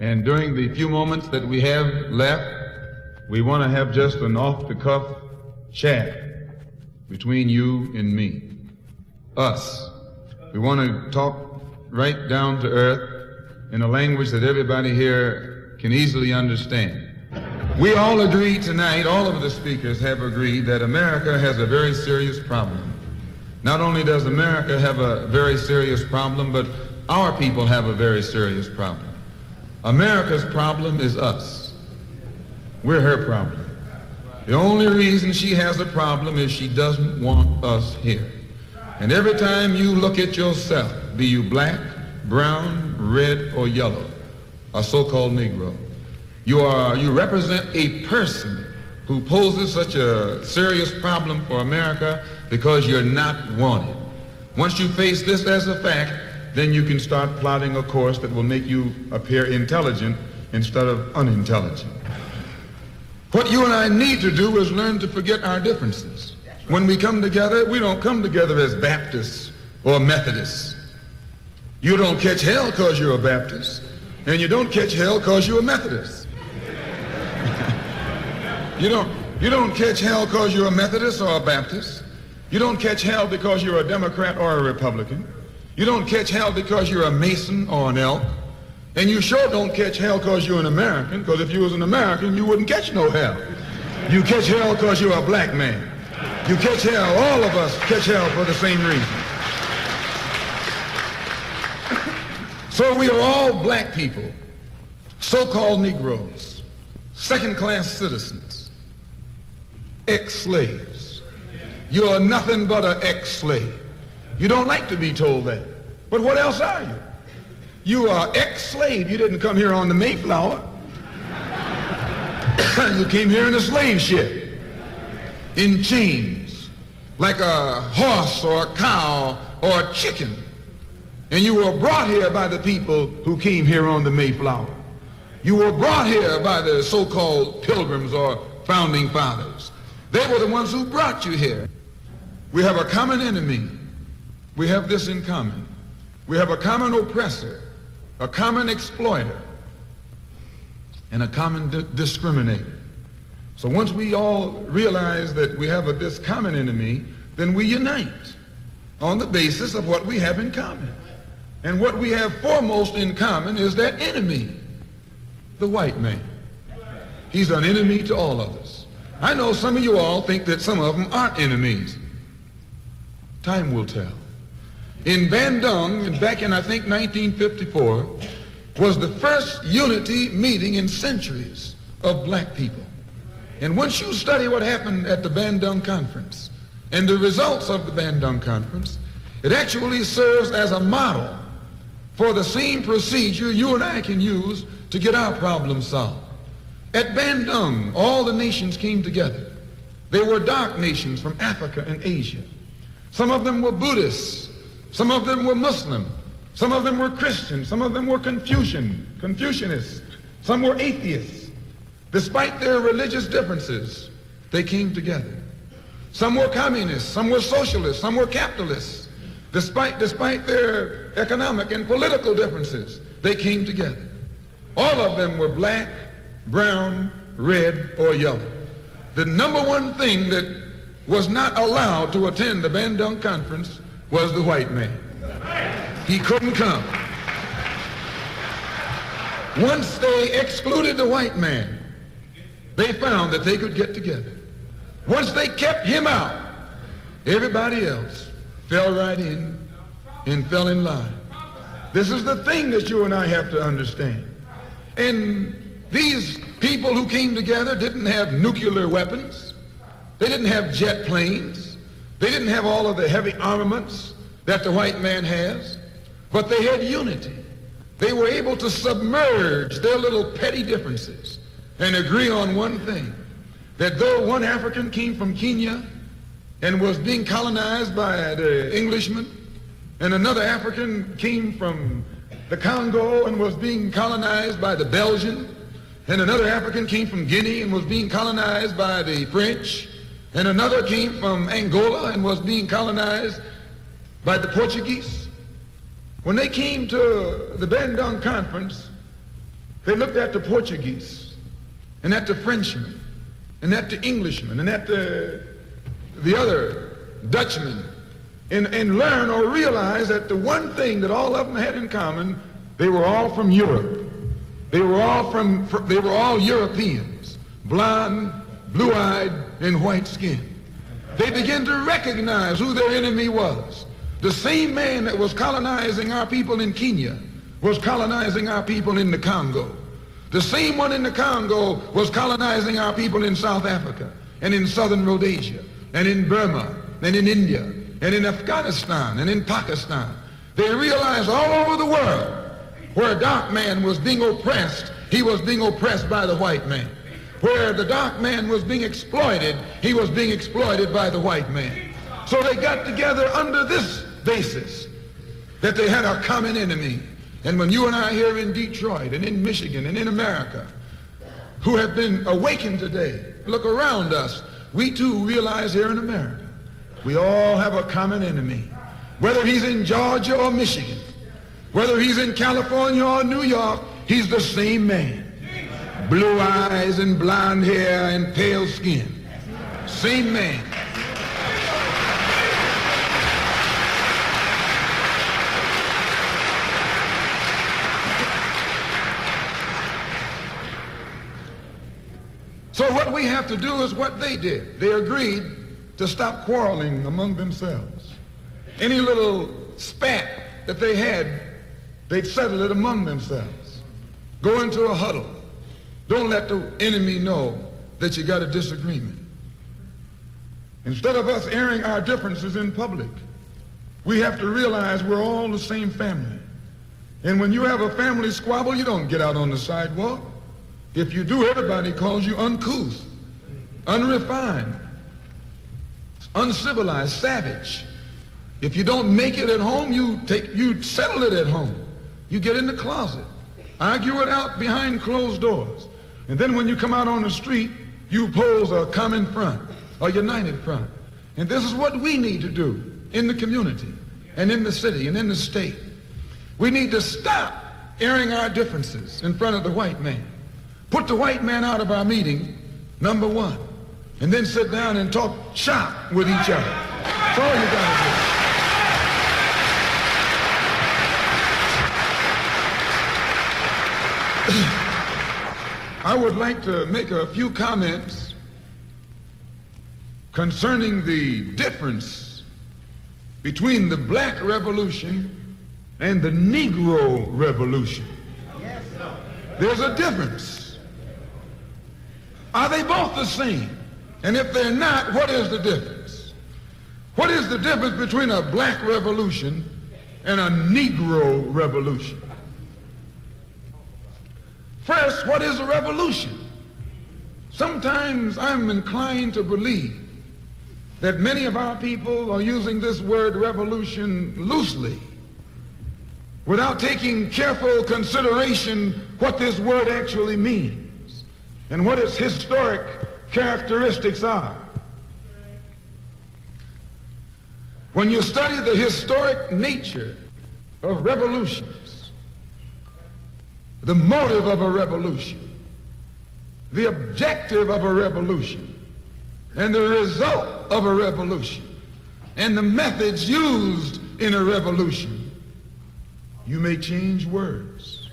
And during the few moments that we have left, we want to have just an off-the-cuff chat between you and me. Us. We want to talk right down to earth in a language that everybody here can easily understand. We all agree tonight, all of the speakers have agreed that America has a very serious problem. Not only does America have a very serious problem, but our people have a very serious problem. America's problem is us. We're her problem. The only reason she has a problem is she doesn't want us here. And every time you look at yourself, be you black, brown, red, or yellow, a so-called Negro, you are you represent a person who poses such a serious problem for America because you're not wanted. Once you face this as a fact, then you can start plotting a course that will make you appear intelligent instead of unintelligent. What you and I need to do is learn to forget our differences. When we come together, we don't come together as Baptists or Methodists. You don't catch hell because you're a Baptist, and you don't catch hell because you're a Methodist. you don't you don't catch hell because you're a Methodist or a Baptist. You don't catch hell because you're a Democrat or a Republican. You don't catch hell because you're a Mason or an elk. And you sure don't catch hell because you're an American, because if you was an American, you wouldn't catch no hell. You catch hell because you're a black man. You catch hell, all of us catch hell for the same reason. So we are all black people, so-called Negroes, second-class citizens, ex-slaves. You are nothing but an ex-slave. You don't like to be told that. But what else are you? You are ex-slave. You didn't come here on the Mayflower. you came here in a slave ship, in chains, like a horse or a cow or a chicken. And you were brought here by the people who came here on the Mayflower. You were brought here by the so-called pilgrims or founding fathers. They were the ones who brought you here. We have a common enemy. We have this in common. We have a common oppressor, a common exploiter, and a common di- discriminator. So once we all realize that we have a, this common enemy, then we unite on the basis of what we have in common. And what we have foremost in common is that enemy, the white man. He's an enemy to all of us. I know some of you all think that some of them aren't enemies. Time will tell. In Bandung, back in I think 1954, was the first unity meeting in centuries of black people. And once you study what happened at the Bandung Conference and the results of the Bandung Conference, it actually serves as a model for the same procedure you and I can use to get our problems solved. At Bandung, all the nations came together. They were dark nations from Africa and Asia. Some of them were Buddhists. Some of them were Muslim. Some of them were Christian. Some of them were Confucian, Confucianists. Some were atheists. Despite their religious differences, they came together. Some were communists. Some were socialists. Some were capitalists. Despite, despite their economic and political differences, they came together. All of them were black, brown, red, or yellow. The number one thing that was not allowed to attend the Bandung conference was the white man. He couldn't come. Once they excluded the white man, they found that they could get together. Once they kept him out, everybody else fell right in and fell in line. This is the thing that you and I have to understand. And these people who came together didn't have nuclear weapons. They didn't have jet planes. They didn't have all of the heavy armaments that the white man has. But they had unity. They were able to submerge their little petty differences and agree on one thing, that though one African came from Kenya and was being colonized by the Englishmen, and another African came from the Congo and was being colonized by the Belgian, and another African came from Guinea and was being colonized by the French, and another came from Angola and was being colonized by the Portuguese. When they came to the Bandung conference, They looked at the Portuguese and at the Frenchmen and at the Englishmen and at the, the other Dutchmen and, and learn or realize that the one thing that all of them had in common, they were all from Europe. They were all from, they were all Europeans, blonde, blue-eyed, and white skinned. They began to recognize who their enemy was. The same man that was colonizing our people in Kenya was colonizing our people in the Congo. The same one in the Congo was colonizing our people in South Africa and in southern Rhodesia and in Burma and in India and in Afghanistan and in Pakistan. They realized all over the world where a dark man was being oppressed, he was being oppressed by the white man. Where the dark man was being exploited, he was being exploited by the white man. So they got together under this basis that they had a common enemy. And when you and I here in Detroit and in Michigan and in America who have been awakened today, look around us, we too realize here in America, we all have a common enemy. Whether he's in Georgia or Michigan, whether he's in California or New York, he's the same man. Blue eyes and blonde hair and pale skin. Same man. So what we have to do is what they did. They agreed to stop quarreling among themselves. Any little spat that they had, they'd settle it among themselves. Go into a huddle. Don't let the enemy know that you got a disagreement. Instead of us airing our differences in public, we have to realize we're all the same family. And when you have a family squabble, you don't get out on the sidewalk. If you do, everybody calls you uncouth, unrefined, uncivilized, savage. If you don't make it at home, you take you settle it at home. You get in the closet, argue it out behind closed doors. And then when you come out on the street, you pose a common front, a united front. And this is what we need to do in the community and in the city and in the state. We need to stop airing our differences in front of the white man. Put the white man out of our meeting, number one. And then sit down and talk shop with each other. That's all you got to do. I would like to make a few comments concerning the difference between the black revolution and the Negro revolution. There's a difference. Are they both the same? And if they're not, what is the difference? What is the difference between a black revolution and a Negro revolution? First, what is a revolution? Sometimes I'm inclined to believe that many of our people are using this word revolution loosely without taking careful consideration what this word actually means and what its historic characteristics are. When you study the historic nature of revolutions, the motive of a revolution, the objective of a revolution, and the result of a revolution, and the methods used in a revolution, you may change words.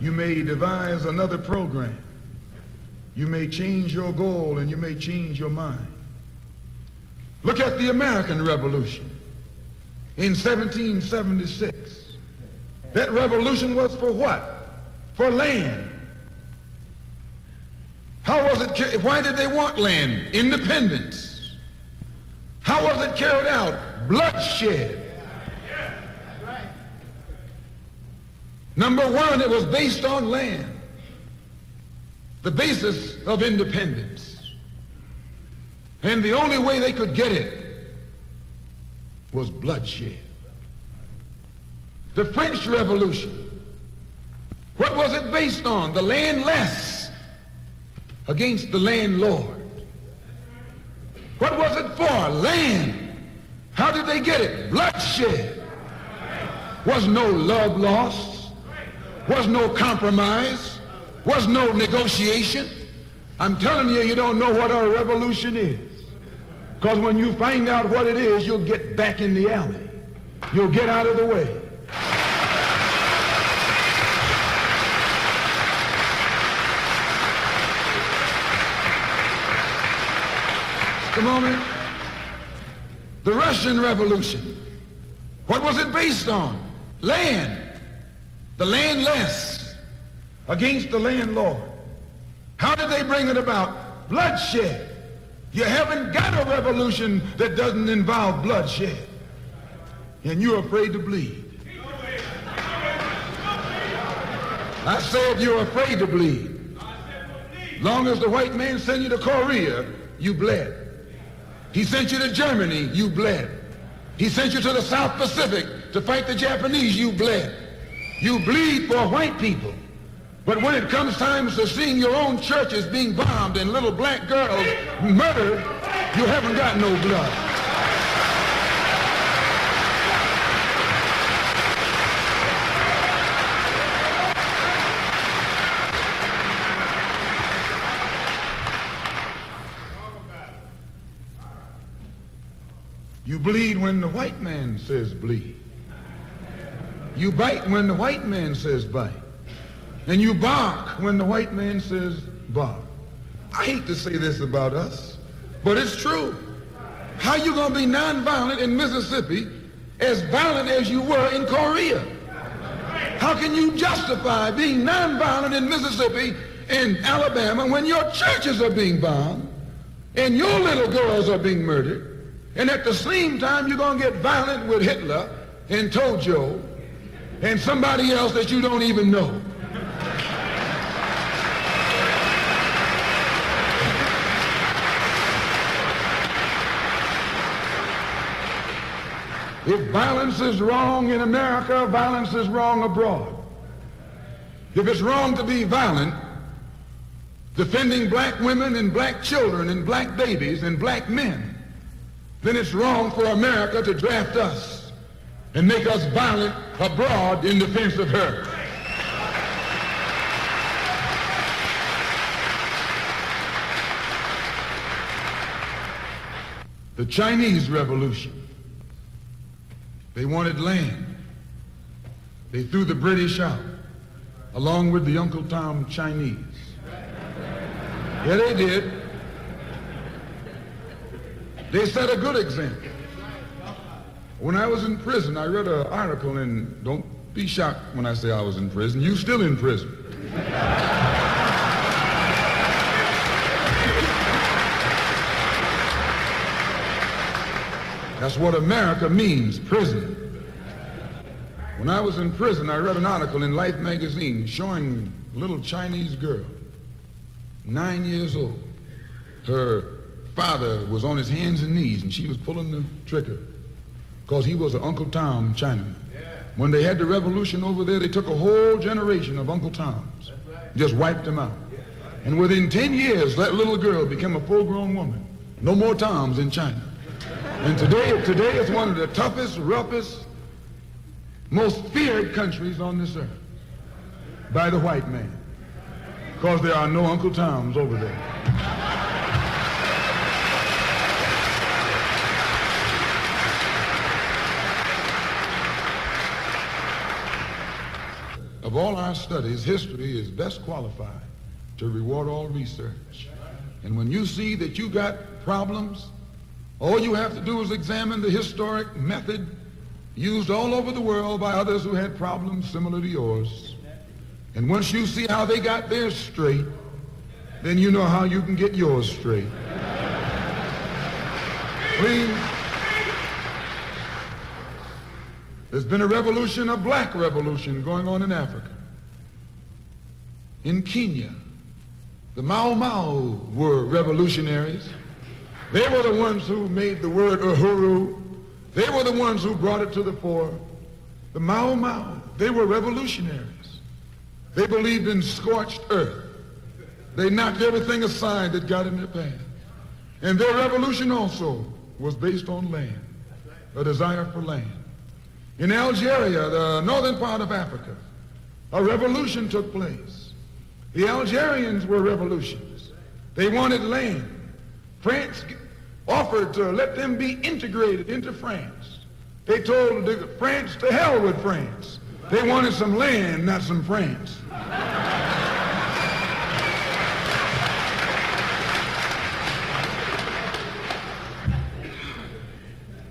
You may devise another program. You may change your goal and you may change your mind. Look at the American Revolution in 1776. That revolution was for what? For land. How was it, why did they want land? Independence. How was it carried out? Bloodshed. Number one, it was based on land the basis of independence. And the only way they could get it was bloodshed. The French Revolution, what was it based on? The landless against the landlord. What was it for? Land. How did they get it? Bloodshed. Was no love lost Was no compromise. Was no negotiation. I'm telling you, you don't know what a revolution is. Because when you find out what it is, you'll get back in the alley. You'll get out of the way. A moment. The Russian Revolution. What was it based on? Land. The landless against the landlord. How did they bring it about? Bloodshed. You haven't got a revolution that doesn't involve bloodshed. And you're afraid to bleed. I said you're afraid to bleed. Long as the white man sent you to Korea, you bled. He sent you to Germany, you bled. He sent you to the South Pacific to fight the Japanese, you bled. You bleed for white people. But when it comes time to seeing your own churches being bombed and little black girls murdered, you haven't got no blood. Bleed when the white man says bleed. You bite when the white man says bite. And you bark when the white man says bark. I hate to say this about us, but it's true. How you to be nonviolent in Mississippi as violent as you were in Korea? How can you justify being nonviolent in Mississippi and Alabama when your churches are being bombed and your little girls are being murdered and at the same time, you're going to get violent with Hitler and Tojo and somebody else that you don't even know. If violence is wrong in America, violence is wrong abroad. If it's wrong to be violent, defending black women and black children and black babies and black men, then it's wrong for America to draft us and make us violent abroad in defense of her. The Chinese Revolution, they wanted land. They threw the British out, along with the Uncle Tom Chinese. Yeah, they did. They set a good example. When I was in prison, I read an article, and don't be shocked when I say I was in prison. You still in prison. That's what America means, prison. When I was in prison, I read an article in Life magazine showing a little Chinese girl, nine years old. Her father was on his hands and knees and she was pulling the trigger because he was an Uncle Tom Chinaman. When they had the revolution over there, they took a whole generation of Uncle Toms, just wiped them out. And within 10 years, that little girl became a full-grown woman. No more Toms in China. And today, today it's one of the toughest, roughest, most feared countries on this earth by the white man because there are no Uncle Toms over there. Of all our studies, history is best qualified to reward all research. And when you see that you got problems, all you have to do is examine the historic method used all over the world by others who had problems similar to yours. And once you see how they got theirs straight, then you know how you can get yours straight. Please. There's been a revolution, a black revolution going on in Africa. In Kenya, the Mau Mau were revolutionaries. They were the ones who made the word uhuru. They were the ones who brought it to the fore. The Mau Mau, they were revolutionaries. They believed in scorched earth. They knocked everything aside that got in their path. And their revolution also was based on land, a desire for land. In Algeria, the northern part of Africa, a revolution took place. The Algerians were revolutionists. They wanted land. France offered to let them be integrated into France. They told France to hell with France. They wanted some land, not some France.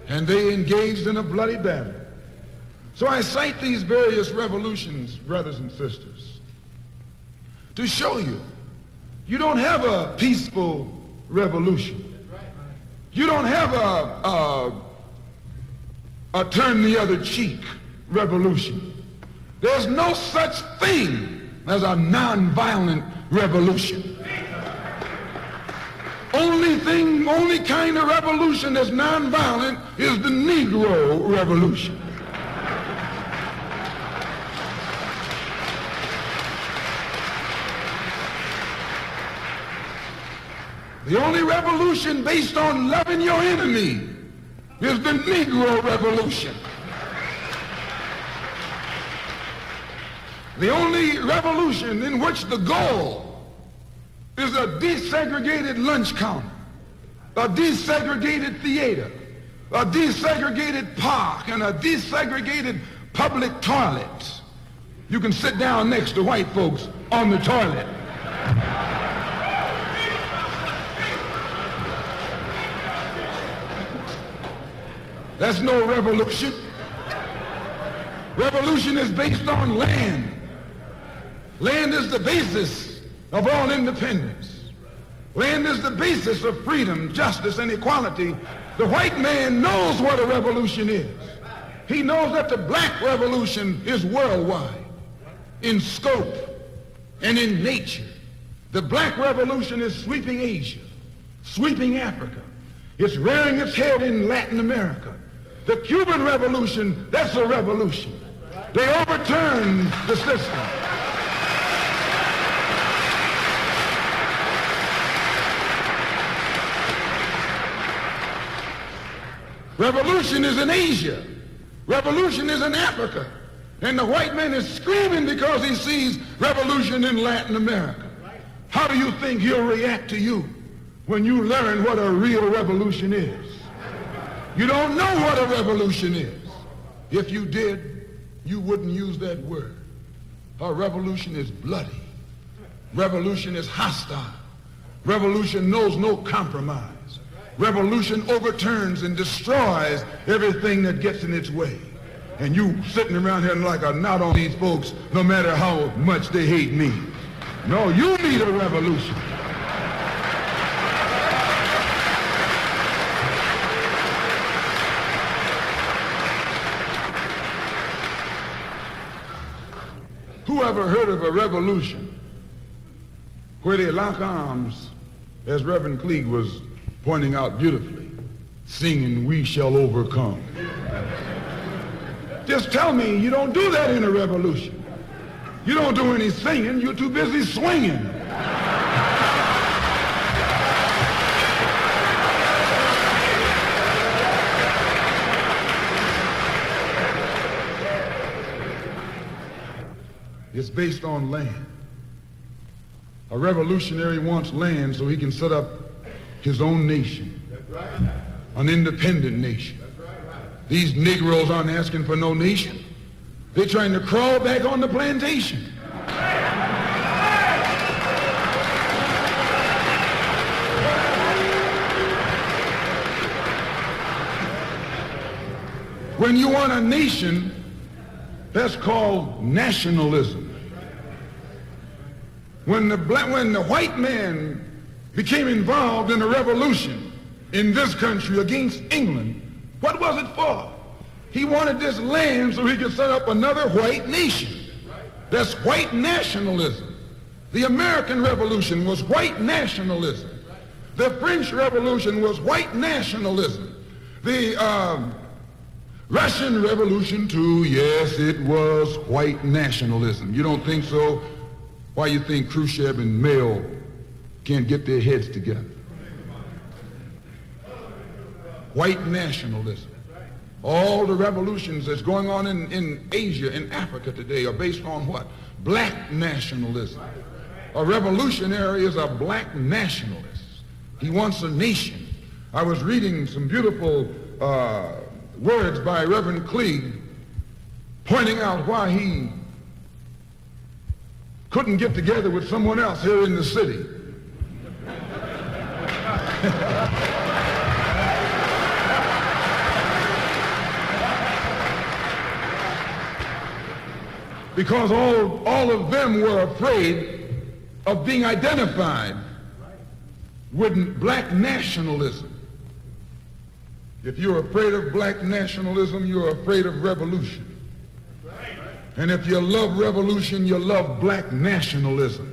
and they engaged in a bloody battle. So I cite these various revolutions, brothers and sisters, to show you you don't have a peaceful revolution. You don't have a, a, a turn the other cheek revolution. There's no such thing as a nonviolent revolution. Only thing, only kind of revolution that's nonviolent is the Negro Revolution. The only revolution based on loving your enemy is the Negro Revolution. The only revolution in which the goal is a desegregated lunch counter, a desegregated theater, a desegregated park, and a desegregated public toilet. You can sit down next to white folks on the toilet. That's no revolution. Revolution is based on land. Land is the basis of all independence. Land is the basis of freedom, justice, and equality. The white man knows what a revolution is. He knows that the black revolution is worldwide in scope and in nature. The black revolution is sweeping Asia, sweeping Africa. It's rearing its head in Latin America. The Cuban revolution, that's a revolution. They overturned the system. Revolution is in Asia. Revolution is in Africa. And the white man is screaming because he sees revolution in Latin America. How do you think he'll react to you when you learn what a real revolution is? You don't know what a revolution is. If you did, you wouldn't use that word. A revolution is bloody. Revolution is hostile. Revolution knows no compromise. Revolution overturns and destroys everything that gets in its way. And you sitting around here like a knot on these folks, no matter how much they hate me. No, you need a revolution. Who ever heard of a revolution where they lock arms, as Reverend Cleage was pointing out beautifully, singing, We Shall Overcome. Just tell me you don't do that in a revolution. You don't do any singing, you're too busy swinging. It's based on land. A revolutionary wants land so he can set up his own nation, an independent nation. These Negroes aren't asking for no nation. They're trying to crawl back on the plantation. When you want a nation, that's called nationalism. When the black, when the white man became involved in a revolution in this country against England. What was it for? He wanted this land so he could set up another white nation. That's white nationalism. The American Revolution was white nationalism. The French Revolution was white nationalism. The um, Russian Revolution, too, yes, it was white nationalism. You don't think so? Why you think Khrushchev and Mao can't get their heads together. White nationalism. All the revolutions that's going on in, in Asia, in Africa today are based on what? black nationalism. A revolutionary is a black nationalist. He wants a nation. I was reading some beautiful uh, words by Reverend Cleage pointing out why he couldn't get together with someone else here in the city. because all, all of them were afraid of being identified with black nationalism. If you're afraid of black nationalism, you're afraid of revolution. And if you love revolution, you love black nationalism.